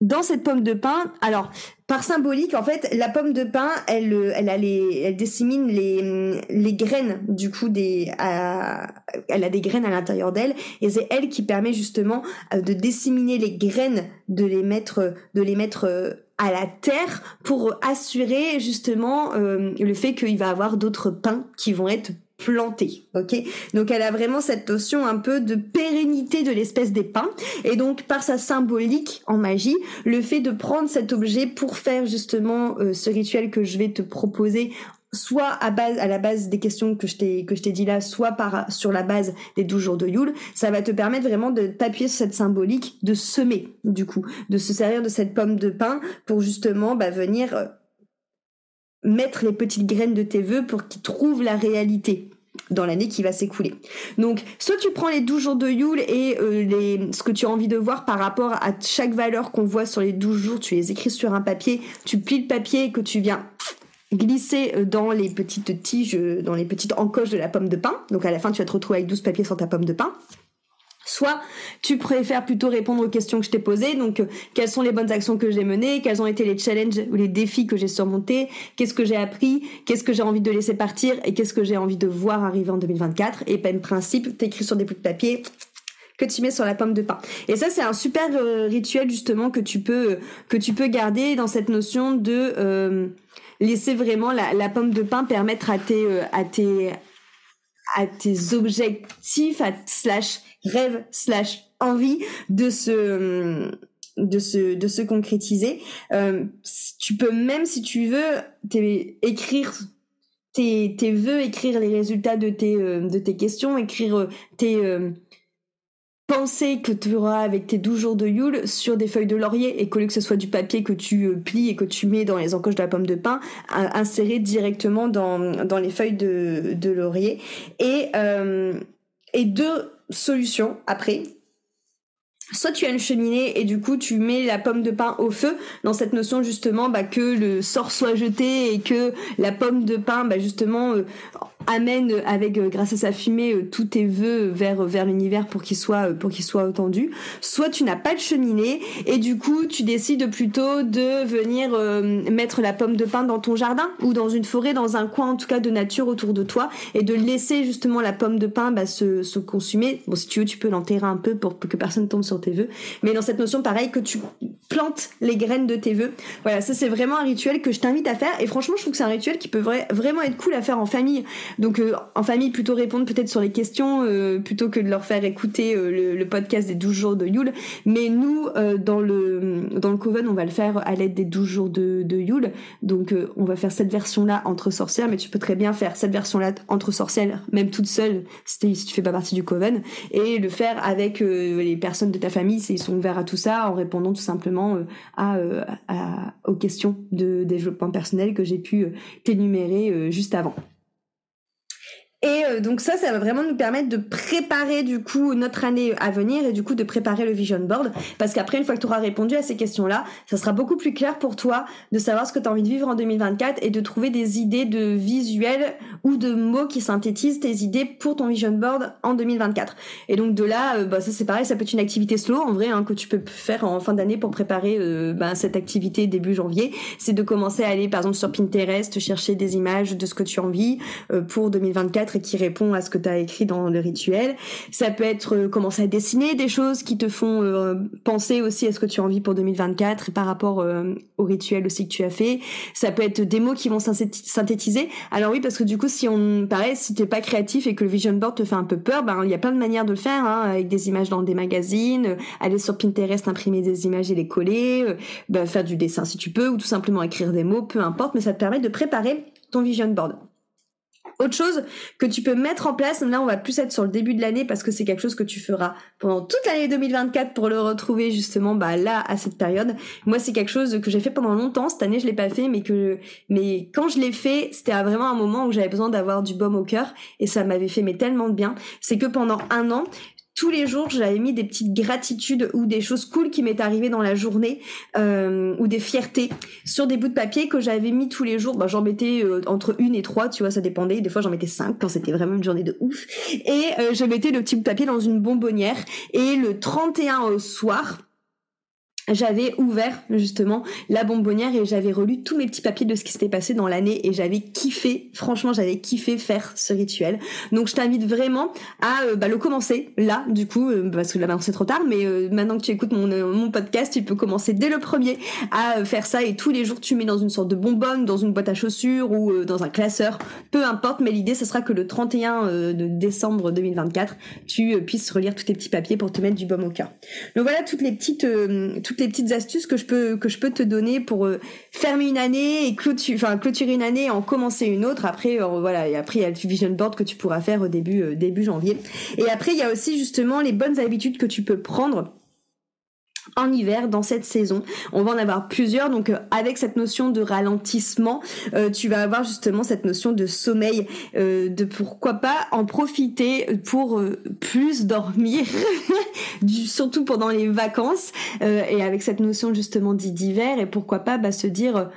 dans cette pomme de pin, alors par symbolique, en fait, la pomme de pin, elle, elle a les, elle dissémine les, les graines du coup des, elle a des graines à l'intérieur d'elle, et c'est elle qui permet justement euh, de disséminer les graines, de les mettre, de les mettre euh, à la terre pour assurer justement euh, le fait qu'il va avoir d'autres pins qui vont être planté, ok? Donc elle a vraiment cette notion un peu de pérennité de l'espèce des pins, et donc par sa symbolique en magie, le fait de prendre cet objet pour faire justement euh, ce rituel que je vais te proposer soit à base à la base des questions que je t'ai que dit là soit par sur la base des 12 jours de Yule ça va te permettre vraiment de t'appuyer sur cette symbolique de semer du coup de se servir de cette pomme de pain pour justement bah, venir euh, mettre les petites graines de tes vœux pour qu'ils trouvent la réalité dans l'année qui va s'écouler. Donc, soit tu prends les 12 jours de Yule et euh, ce que tu as envie de voir par rapport à chaque valeur qu'on voit sur les 12 jours, tu les écris sur un papier, tu plies le papier que tu viens glisser euh, dans les petites tiges, dans les petites encoches de la pomme de pain. Donc à la fin, tu vas te retrouver avec 12 papiers sur ta pomme de pain. Soit tu préfères plutôt répondre aux questions que je t'ai posées, donc euh, quelles sont les bonnes actions que j'ai menées, quels ont été les challenges ou les défis que j'ai surmontés, qu'est-ce que j'ai appris, qu'est-ce que j'ai envie de laisser partir et qu'est-ce que j'ai envie de voir arriver en 2024. Et même principe, t'écris sur des bouts de papier que tu mets sur la pomme de pain. Et ça c'est un super euh, rituel justement que tu peux euh, que tu peux garder dans cette notion de laisser vraiment la, la, pomme de pain permettre à tes à tes à tes objectifs à slash rêve slash envie de se de se de se concrétiser. Euh, tu peux même si tu veux écrire tes tes vœux, écrire les résultats de tes euh, de tes questions, écrire euh, tes pensées que tu auras avec tes 12 jours de Yule sur des feuilles de laurier et que ce soit du papier que tu plies et que tu mets dans les encoches de la pomme de pin, inséré directement dans, dans les feuilles de, de laurier. Et, et deux solution après. Soit tu as une cheminée et du coup tu mets la pomme de pain au feu dans cette notion justement bah, que le sort soit jeté et que la pomme de pain bah, justement euh, amène avec euh, grâce à sa fumée euh, tous tes vœux vers vers l'univers pour qu'il soit pour qu'il soit entendu. Soit tu n'as pas de cheminée et du coup tu décides plutôt de venir mettre la pomme de pain dans ton jardin ou dans une forêt, dans un coin en tout cas de nature autour de toi et de laisser justement la pomme de pain bah, se, se consumer. Bon si tu veux tu peux l'enterrer un peu pour que personne tombe sur tes vœux. Mais dans cette notion, pareil, que tu plantes les graines de tes vœux. Voilà, ça c'est vraiment un rituel que je t'invite à faire. Et franchement, je trouve que c'est un rituel qui peut vraiment être cool à faire en famille. Donc euh, en famille, plutôt répondre peut-être sur les questions euh, plutôt que de leur faire écouter euh, le, podcast des 12 jours de Yule. Mais nous, dans le dans le Coven, on va le faire à l'aide des 12 jours de, de Yule. Donc on va faire cette version-là entre sorcières, mais tu peux très bien faire cette version-là entre sorcières, même toute seule, si, si tu fais pas partie du Coven, et le faire avec les personnes de ta famille, ils sont ouverts à tout ça en répondant tout simplement euh, euh, à, aux questions de développement personnel que j'ai pu euh, t'énumérer juste avant. Et euh, donc ça, ça va vraiment nous permettre de préparer du coup notre année à venir et du coup de préparer le vision board. Parce qu'après, une fois que tu auras répondu à ces questions-là, ça sera beaucoup plus clair pour toi de savoir ce que tu as envie de vivre en 2024 et de trouver des idées de visuels ou de mots qui synthétisent tes idées pour ton vision board en 2024. Et donc de là, euh, bah, ça c'est pareil, ça peut être une activité slow en vrai hein, que tu peux faire en fin d'année pour préparer euh, bah, cette activité début janvier. C'est de commencer à aller par exemple sur Pinterest, chercher des images de ce que tu as envie pour 2024 et qui répond à ce que tu as écrit dans le rituel. Ça peut être euh, commencer à dessiner des choses qui te font euh, penser aussi à ce que tu as envie pour 2024 et par rapport euh, au rituel aussi que tu as fait. Ça peut être des mots qui vont synthétiser. Alors oui, parce que du coup, si on, pareil, si t'es pas créatif et que le vision board te fait un peu peur, ben il y a plein de manières de le faire, hein, avec des images dans des magazines, aller sur Pinterest, imprimer des images et les coller, ben, faire du dessin si tu peux, ou tout simplement écrire des mots, peu importe, mais ça te permet de préparer ton vision board. Autre chose que tu peux mettre en place, là on va plus être sur le début de l'année parce que c'est quelque chose que tu feras pendant toute l'année 2024 pour le retrouver justement bah là à cette période. Moi c'est quelque chose que j'ai fait pendant longtemps, cette année je l'ai pas fait mais que mais quand je l'ai fait, c'était vraiment un moment où j'avais besoin d'avoir du baume au cœur et ça m'avait fait mais tellement de bien. C'est que pendant un an, tous les jours, j'avais mis des petites gratitudes ou des choses cool qui m'étaient arrivées dans la journée euh, ou des fiertés sur des bouts de papier que j'avais mis tous les jours. Bah, j'en mettais euh, entre une et trois, tu vois, ça dépendait. Des fois, j'en mettais cinq quand c'était vraiment une journée de ouf. Et euh, je mettais le petit bout de papier dans une bonbonnière. Et le 31 au soir, j'avais ouvert justement la bonbonnière et j'avais relu tous mes petits papiers de ce qui s'était passé dans l'année et j'avais kiffé, franchement j'avais kiffé faire ce rituel. Donc je t'invite vraiment à euh, bah, le commencer là du coup euh, parce que là maintenant c'est trop tard mais euh, maintenant que tu écoutes mon, mon podcast tu peux commencer dès le premier à faire ça et tous les jours tu mets dans une sorte de bonbonne, dans une boîte à chaussures ou dans un classeur, peu importe mais l'idée ce sera que le 31 de décembre 2024 tu puisses relire tous tes petits papiers pour te mettre du baume au cœur. Donc voilà toutes les petites les petites astuces que je peux que je peux te donner pour euh, fermer une année et clôturer, enfin clôturer une année et en commencer une autre. Après, euh, voilà, et après il y a le vision board que tu pourras faire au début euh, début janvier. Et après, il y a aussi justement les bonnes habitudes que tu peux prendre en hiver dans cette saison. On va en avoir plusieurs, donc euh, avec cette notion de ralentissement, euh, tu vas avoir justement cette notion de sommeil, euh, de pourquoi pas en profiter pour plus dormir, surtout pendant les vacances, et avec cette notion justement d'hiver, et pourquoi pas bah, se dire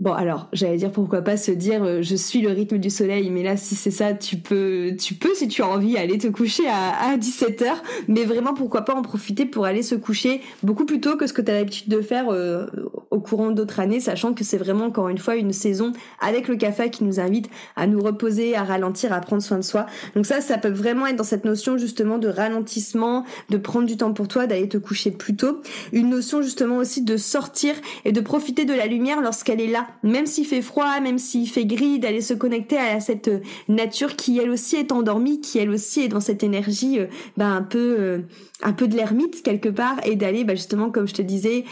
Bon, alors, j'allais dire pourquoi pas se dire euh, je suis le rythme du soleil, mais là, si c'est ça, tu peux, tu peux, si tu as envie, aller te coucher à, 17h, mais vraiment, pourquoi pas en profiter pour aller se coucher beaucoup plus tôt que ce que tu as l'habitude de faire euh, au courant d'autres années, sachant que c'est vraiment, encore une fois, une saison avec le café qui nous invite à nous reposer, à ralentir, à prendre soin de soi. Donc ça, ça peut vraiment être dans cette notion justement de ralentissement, de prendre du temps pour toi, d'aller te coucher plus tôt. Une notion justement aussi de sortir et de profiter de la lumière lorsqu'elle est là même s'il fait froid, même s'il fait gris, d'aller se connecter à cette euh, nature qui elle aussi est endormie, qui elle aussi est dans cette énergie euh, bah, un peu euh, un peu de l'ermite quelque part et d'aller bah, justement comme je te disais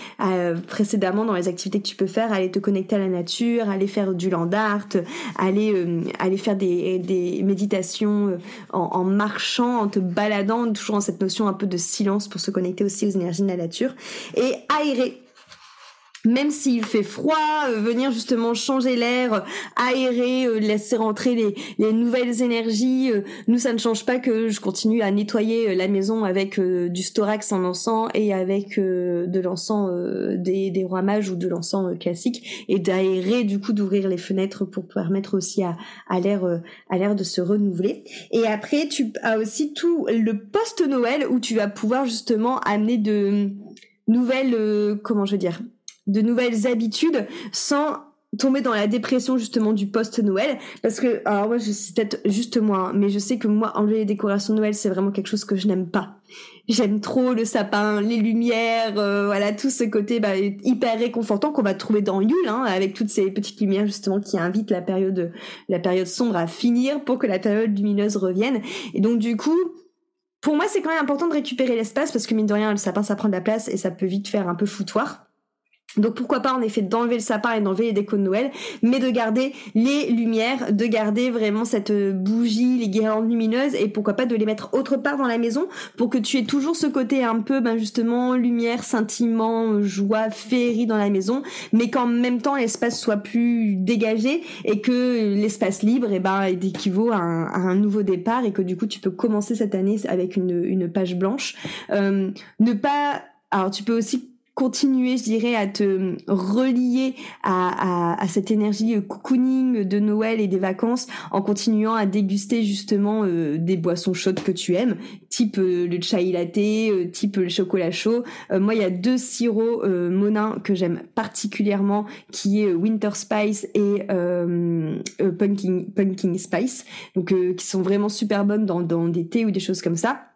précédemment dans les activités que tu peux faire, aller te connecter à la nature, aller faire du land art, aller aller faire des, méditations en, en marchant, en te baladant, toujours en cette notion un peu de silence pour se connecter aussi aux énergies de la nature et aérer même s'il fait froid, euh, venir justement changer l'air, aérer, euh, laisser rentrer les, les nouvelles énergies. Euh, nous, ça ne change pas que je continue à nettoyer la maison avec du storax en encens et avec de l'encens des, des rois mages ou de l'encens classique et d'aérer du coup d'ouvrir les fenêtres pour permettre aussi à, à l'air à l'air de se renouveler. Et après, tu as aussi tout le post-Noël où tu vas pouvoir justement amener de nouvelles, comment je veux dire, de nouvelles habitudes sans tomber dans la dépression justement du post-Noël. Parce que alors moi je c'est peut-être juste moi hein, mais je sais que moi enlever les décorations de Noël c'est vraiment quelque chose que je n'aime pas. J'aime trop le sapin les lumières euh, voilà tout ce côté bah, hyper réconfortant qu'on va trouver dans Yule hein, avec toutes ces petites lumières justement qui invitent la période la période sombre à finir pour que la période lumineuse revienne. Et donc du coup pour moi c'est quand même important de récupérer l'espace parce que mine de rien le sapin ça prend de la place et ça peut vite faire un peu foutoir Donc pourquoi pas en effet d'enlever le sapin et d'enlever les décos de Noël, mais de garder les lumières, de garder vraiment cette bougie, les guirlandes lumineuses et pourquoi pas de les mettre autre part dans la maison pour que tu aies toujours ce côté un peu ben justement lumière, sentiment, joie, féerie dans la maison, mais qu'en même temps l'espace soit plus dégagé et que l'espace libre et eh ben équivaut à un, à un, nouveau départ et que du coup tu peux commencer cette année avec une, une page blanche. Euh, ne pas alors tu peux aussi continuer, je dirais, à te relier à, à, à, cette énergie euh, cocooning de Noël et des vacances en continuant à déguster justement euh, des boissons chaudes que tu aimes, type euh, le chai latte, type le chocolat chaud. moi, il y a deux sirops monins que j'aime particulièrement, qui est Winter Spice et Pumpkin, Pumpkin Spice, donc qui sont vraiment super bonnes dans, dans des thés ou des choses comme ça.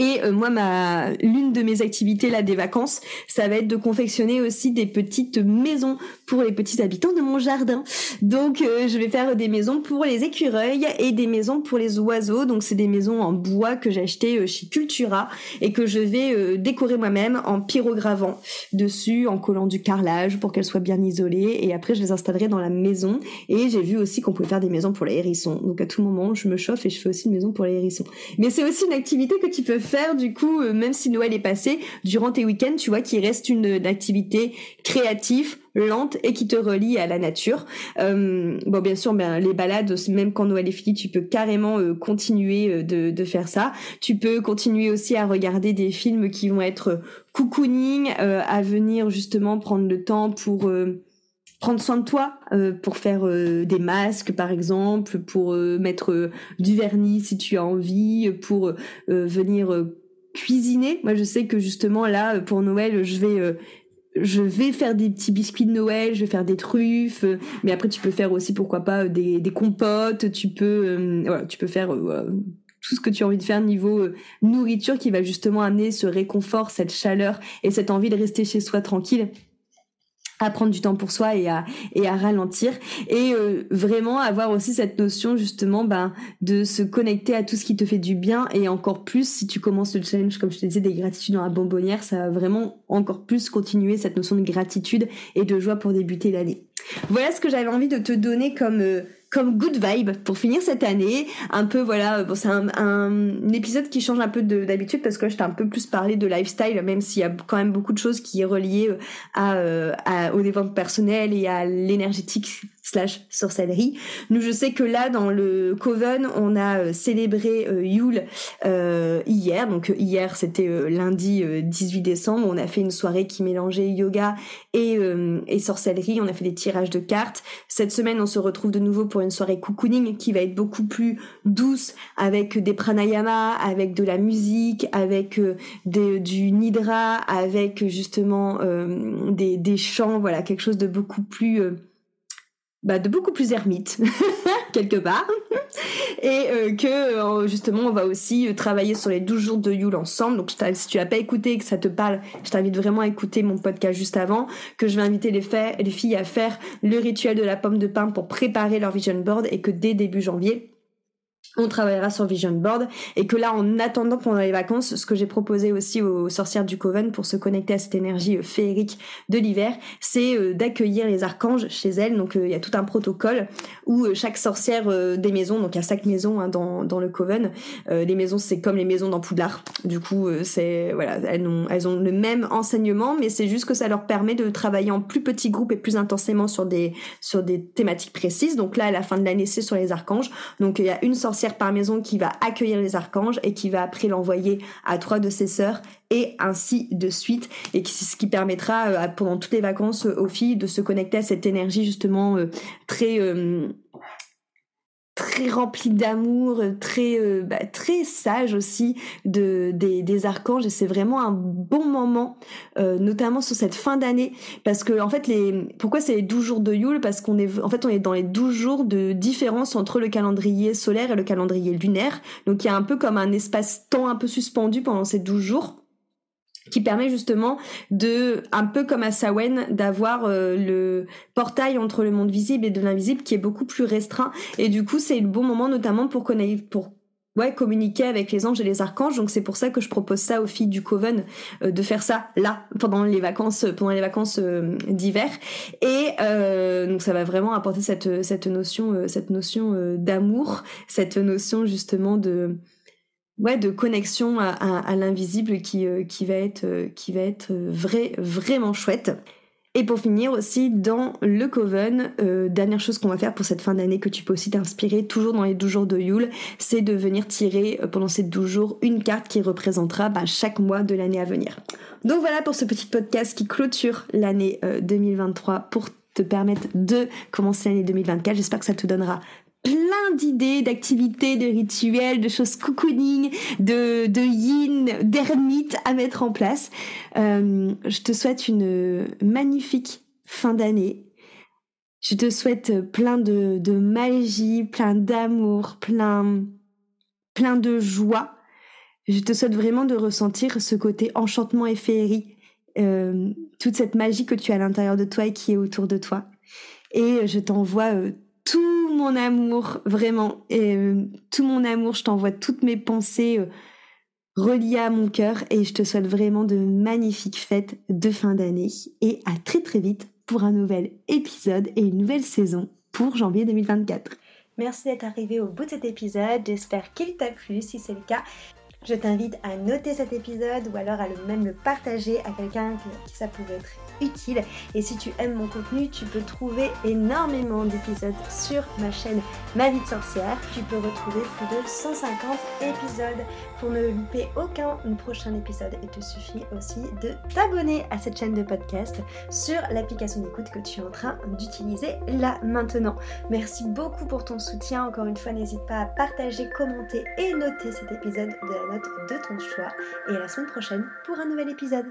Et euh, moi, ma l'une de mes activités là des vacances, ça va être de confectionner aussi des petites maisons pour les petits habitants de mon jardin. Donc, euh, je vais faire des maisons pour les écureuils et des maisons pour les oiseaux. Donc, c'est des maisons en bois que j'ai acheté euh, chez Cultura et que je vais décorer moi-même en pyrogravant dessus, en collant du carrelage pour qu'elles soient bien isolées. Et après, je les installerai dans la maison. Et j'ai vu aussi qu'on pouvait faire des maisons pour les hérissons. Donc, à tout moment, je me chauffe et je fais aussi une maison pour les hérissons. Mais c'est aussi une activité que tu peux faire du coup, euh, même si Noël est passé, durant tes week-ends, tu vois qu'il reste une, activité créative, lente et qui te relie à la nature. Euh, bon, bien sûr, ben, les balades, même quand Noël est fini, tu peux carrément euh, continuer de, de, faire ça. Tu peux continuer aussi à regarder des films qui vont être cocooning, à venir justement prendre le temps pour prendre soin de toi euh, pour faire euh, des masques par exemple, pour euh, mettre du vernis si tu as envie, pour venir cuisiner. Moi je sais que justement là pour Noël je vais je vais faire des petits biscuits de Noël, je vais faire des truffes, mais après tu peux faire aussi pourquoi pas des, des compotes, tu peux voilà, tu peux faire tout ce que tu as envie de faire niveau nourriture qui va justement amener ce réconfort, cette chaleur et cette envie de rester chez soi tranquille à prendre du temps pour soi et à et à ralentir. Et euh, vraiment avoir aussi cette notion justement ben de se connecter à tout ce qui te fait du bien et encore plus si tu commences le challenge comme je te disais des gratitudes dans la bonbonnière ça va vraiment encore plus continuer cette notion de gratitude et de joie pour débuter l'année. Voilà ce que j'avais envie de te donner comme euh, comme good vibe pour finir cette année. Un peu voilà, bon c'est un, un, épisode qui change un peu d'habitude parce que je t'ai un peu plus parlé de lifestyle, même s'il y a quand même beaucoup de choses qui est reliées euh, à, euh, à au développement personnel et à l'énergétique slash sorcellerie. Nous, je sais que là, dans le Coven, on a euh, célébré euh, Yule euh, hier. Donc hier, c'était lundi 18 décembre. On a fait une soirée qui mélangeait yoga et, sorcellerie. On a fait des tirages de cartes. Cette semaine, on se retrouve de nouveau pour une soirée cocooning qui va être beaucoup plus douce avec des pranayama, avec de la musique, avec du nidra, avec justement des chants. Voilà, quelque chose de beaucoup plus bah, de beaucoup plus ermite quelque part. Et euh, que euh, justement on va aussi euh, travailler sur les 12 jours de Yule ensemble. Donc si tu n'as pas écouté et que ça te parle je t'invite vraiment à écouter mon podcast juste avant que je vais inviter les, les filles à faire le rituel de la pomme de pain pour préparer leur vision board et que dès début janvier on travaillera sur Vision Board. Et que là en attendant pendant les vacances ce que j'ai proposé aussi aux sorcières du Coven pour se connecter à cette énergie euh, féerique de l'hiver c'est euh, d'accueillir les archanges chez elles. Donc euh, il y a tout un protocole où chaque sorcière des maisons donc il y a cinq maisons hein, dans, le Coven les maisons c'est comme les maisons dans Poudlard. Du coup elles ont le même enseignement mais c'est juste que ça leur permet de travailler en plus petits groupes et plus intensément sur des sur des thématiques précises. Donc là à la fin de l'année c'est sur les archanges. Donc il y a une sorcière par maison qui va accueillir les archanges et qui va après l'envoyer à trois de ses sœurs et ainsi de suite. Et ce qui permettra euh, pendant toutes les vacances aux filles de se connecter à cette énergie justement euh, très euh, très rempli d'amour, très euh, bah, très sage aussi de des, des archanges. Et c'est vraiment un bon moment, euh, notamment sur cette fin d'année. Parce que en fait les pourquoi c'est les 12 jours de Yule? Parce qu'on est en fait on est dans les 12 jours de différence entre le calendrier solaire et le calendrier lunaire. Donc il y a un peu comme un espace temps un peu suspendu pendant ces 12 jours qui permet justement de, un peu comme à Sawen, d'avoir euh, le portail entre le monde visible et de l'invisible qui est beaucoup plus restreint. Et du coup, c'est le bon moment notamment pour, pour ouais, communiquer avec les anges et les archanges. Donc c'est pour ça que je propose ça aux filles du Coven euh, de faire ça là pendant les vacances pendant les vacances euh, d'hiver. Et euh, donc ça va vraiment apporter cette cette notion cette notion d'amour, cette notion justement de ouais de connexion à, l'invisible qui qui va être qui va être vrai vraiment chouette. Et pour finir aussi, dans le Coven, euh, dernière chose qu'on va faire pour cette fin d'année que tu peux aussi t'inspirer, toujours dans les 12 jours de Yule, c'est de venir tirer euh, pendant ces 12 jours une carte qui représentera bah, chaque mois de l'année à venir. Donc voilà pour ce petit podcast qui clôture l'année 2023 euh, pour te permettre de commencer l'année 2024. J'espère que ça te donnera plein d'idées, d'activités, de rituels, de choses cocooning, de, de yin, d'ermite à mettre en place. Euh, je te souhaite une magnifique fin d'année. Je te souhaite plein de, de magie, plein d'amour, plein, plein de joie. Je te souhaite vraiment de ressentir ce côté enchantement et féerie, euh, toute cette magie que tu as à l'intérieur de toi et qui est autour de toi. Et je t'envoie euh, tout mon amour, vraiment, et, euh, tout mon amour, je t'envoie toutes mes pensées euh, reliées à mon cœur. Et je te souhaite vraiment de magnifiques fêtes de fin d'année. Et à très très vite pour un nouvel épisode et une nouvelle saison pour janvier 2024. Merci d'être arrivé au bout de cet épisode, j'espère qu'il t'a plu, si c'est le cas, je t'invite à noter cet épisode ou alors à le même le partager à quelqu'un qui ça pourrait être Et si tu aimes mon contenu, tu peux trouver énormément d'épisodes sur ma chaîne Ma vie de sorcière. Tu peux retrouver plus de 150 épisodes pour ne louper aucun prochain épisode. Il te suffit aussi de t'abonner à cette chaîne de podcast sur l'application d'écoute que tu es en train d'utiliser là maintenant. Merci beaucoup pour ton soutien. Encore une fois, n'hésite pas à partager, commenter et noter cet épisode de la de ton choix et à la semaine prochaine pour un nouvel épisode.